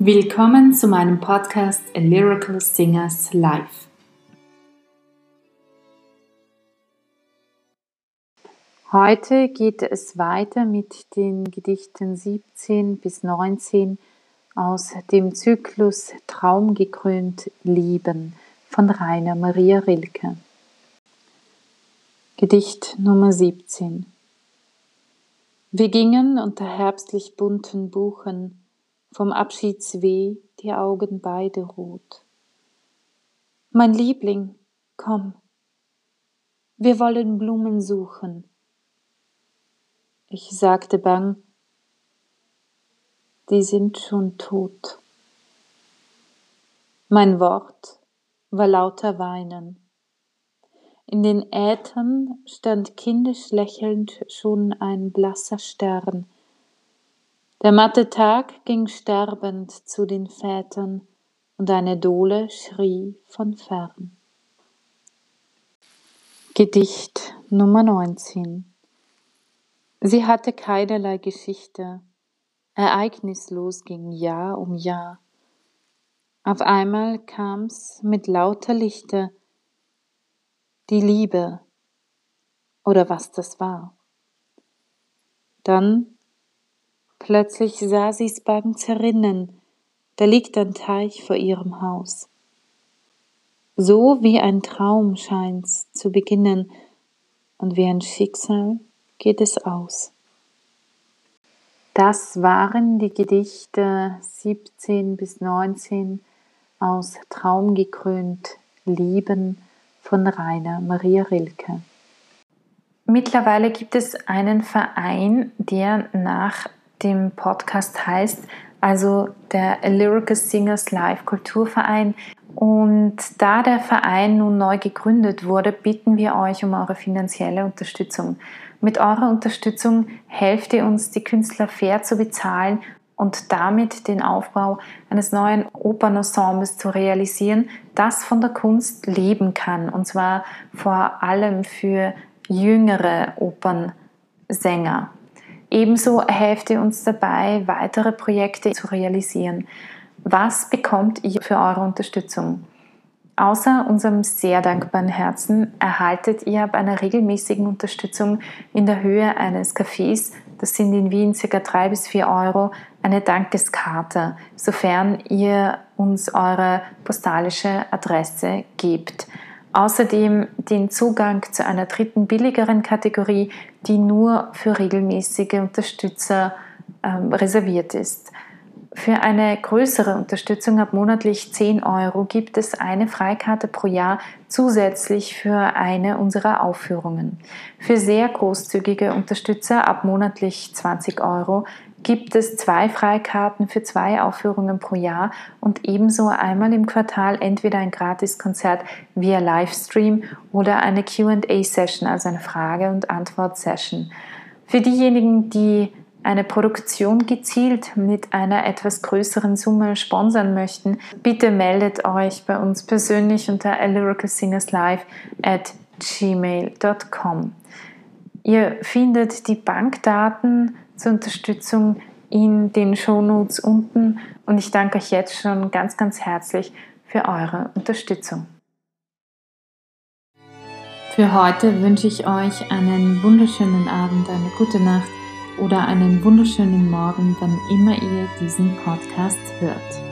Willkommen zu meinem Podcast A Lyrical Singers Live. Heute geht es weiter mit den Gedichten 17 bis 19 aus dem Zyklus Traumgekrönt Lieben von Rainer Maria Rilke. Gedicht Nummer 17 Wir gingen unter herbstlich bunten Buchen vom Abschiedsweh die Augen beide rot. Mein Liebling, komm, wir wollen Blumen suchen. Ich sagte bang, die sind schon tot. Mein Wort war lauter Weinen. In den Ätern stand kindisch lächelnd schon ein blasser Stern, der matte Tag ging sterbend zu den Vätern, und eine Dole schrie von fern. Gedicht Nummer 19 Sie hatte keinerlei Geschichte, ereignislos ging Jahr um Jahr. Auf einmal kam's mit lauter Lichte, die Liebe oder was das war. Dann Plötzlich sah sie's beim Zerrinnen, da liegt ein Teich vor ihrem Haus. So wie ein Traum scheint's zu beginnen, und wie ein Schicksal geht es aus. Das waren die Gedichte 17 bis 19 aus Traumgekrönt Lieben von Rainer Maria Rilke. Mittlerweile gibt es einen Verein, der nach dem Podcast heißt, also der Lyrical Singers Live Kulturverein. Und da der Verein nun neu gegründet wurde, bitten wir euch um eure finanzielle Unterstützung. Mit eurer Unterstützung helft ihr uns, die Künstler fair zu bezahlen und damit den Aufbau eines neuen Opernensembles zu realisieren, das von der Kunst leben kann. Und zwar vor allem für jüngere Opernsänger. Ebenso helft ihr uns dabei, weitere Projekte zu realisieren. Was bekommt ihr für eure Unterstützung? Außer unserem sehr dankbaren Herzen erhaltet ihr bei einer regelmäßigen Unterstützung in der Höhe eines Cafés, das sind in Wien ca. 3 bis 4 Euro, eine Dankeskarte, sofern ihr uns eure postalische Adresse gebt. Außerdem den Zugang zu einer dritten billigeren Kategorie, die nur für regelmäßige Unterstützer ähm, reserviert ist. Für eine größere Unterstützung ab monatlich 10 Euro gibt es eine Freikarte pro Jahr zusätzlich für eine unserer Aufführungen. Für sehr großzügige Unterstützer ab monatlich 20 Euro gibt es zwei Freikarten für zwei Aufführungen pro Jahr und ebenso einmal im Quartal entweder ein Gratiskonzert via Livestream oder eine QA-Session, also eine Frage- und Antwort-Session. Für diejenigen, die eine Produktion gezielt mit einer etwas größeren Summe sponsern möchten, bitte meldet euch bei uns persönlich unter lyricalsingerslive at gmail.com. Ihr findet die Bankdaten zur Unterstützung in den Shownotes unten und ich danke euch jetzt schon ganz, ganz herzlich für eure Unterstützung. Für heute wünsche ich euch einen wunderschönen Abend, eine gute Nacht oder einen wunderschönen Morgen, wann immer ihr diesen Podcast hört.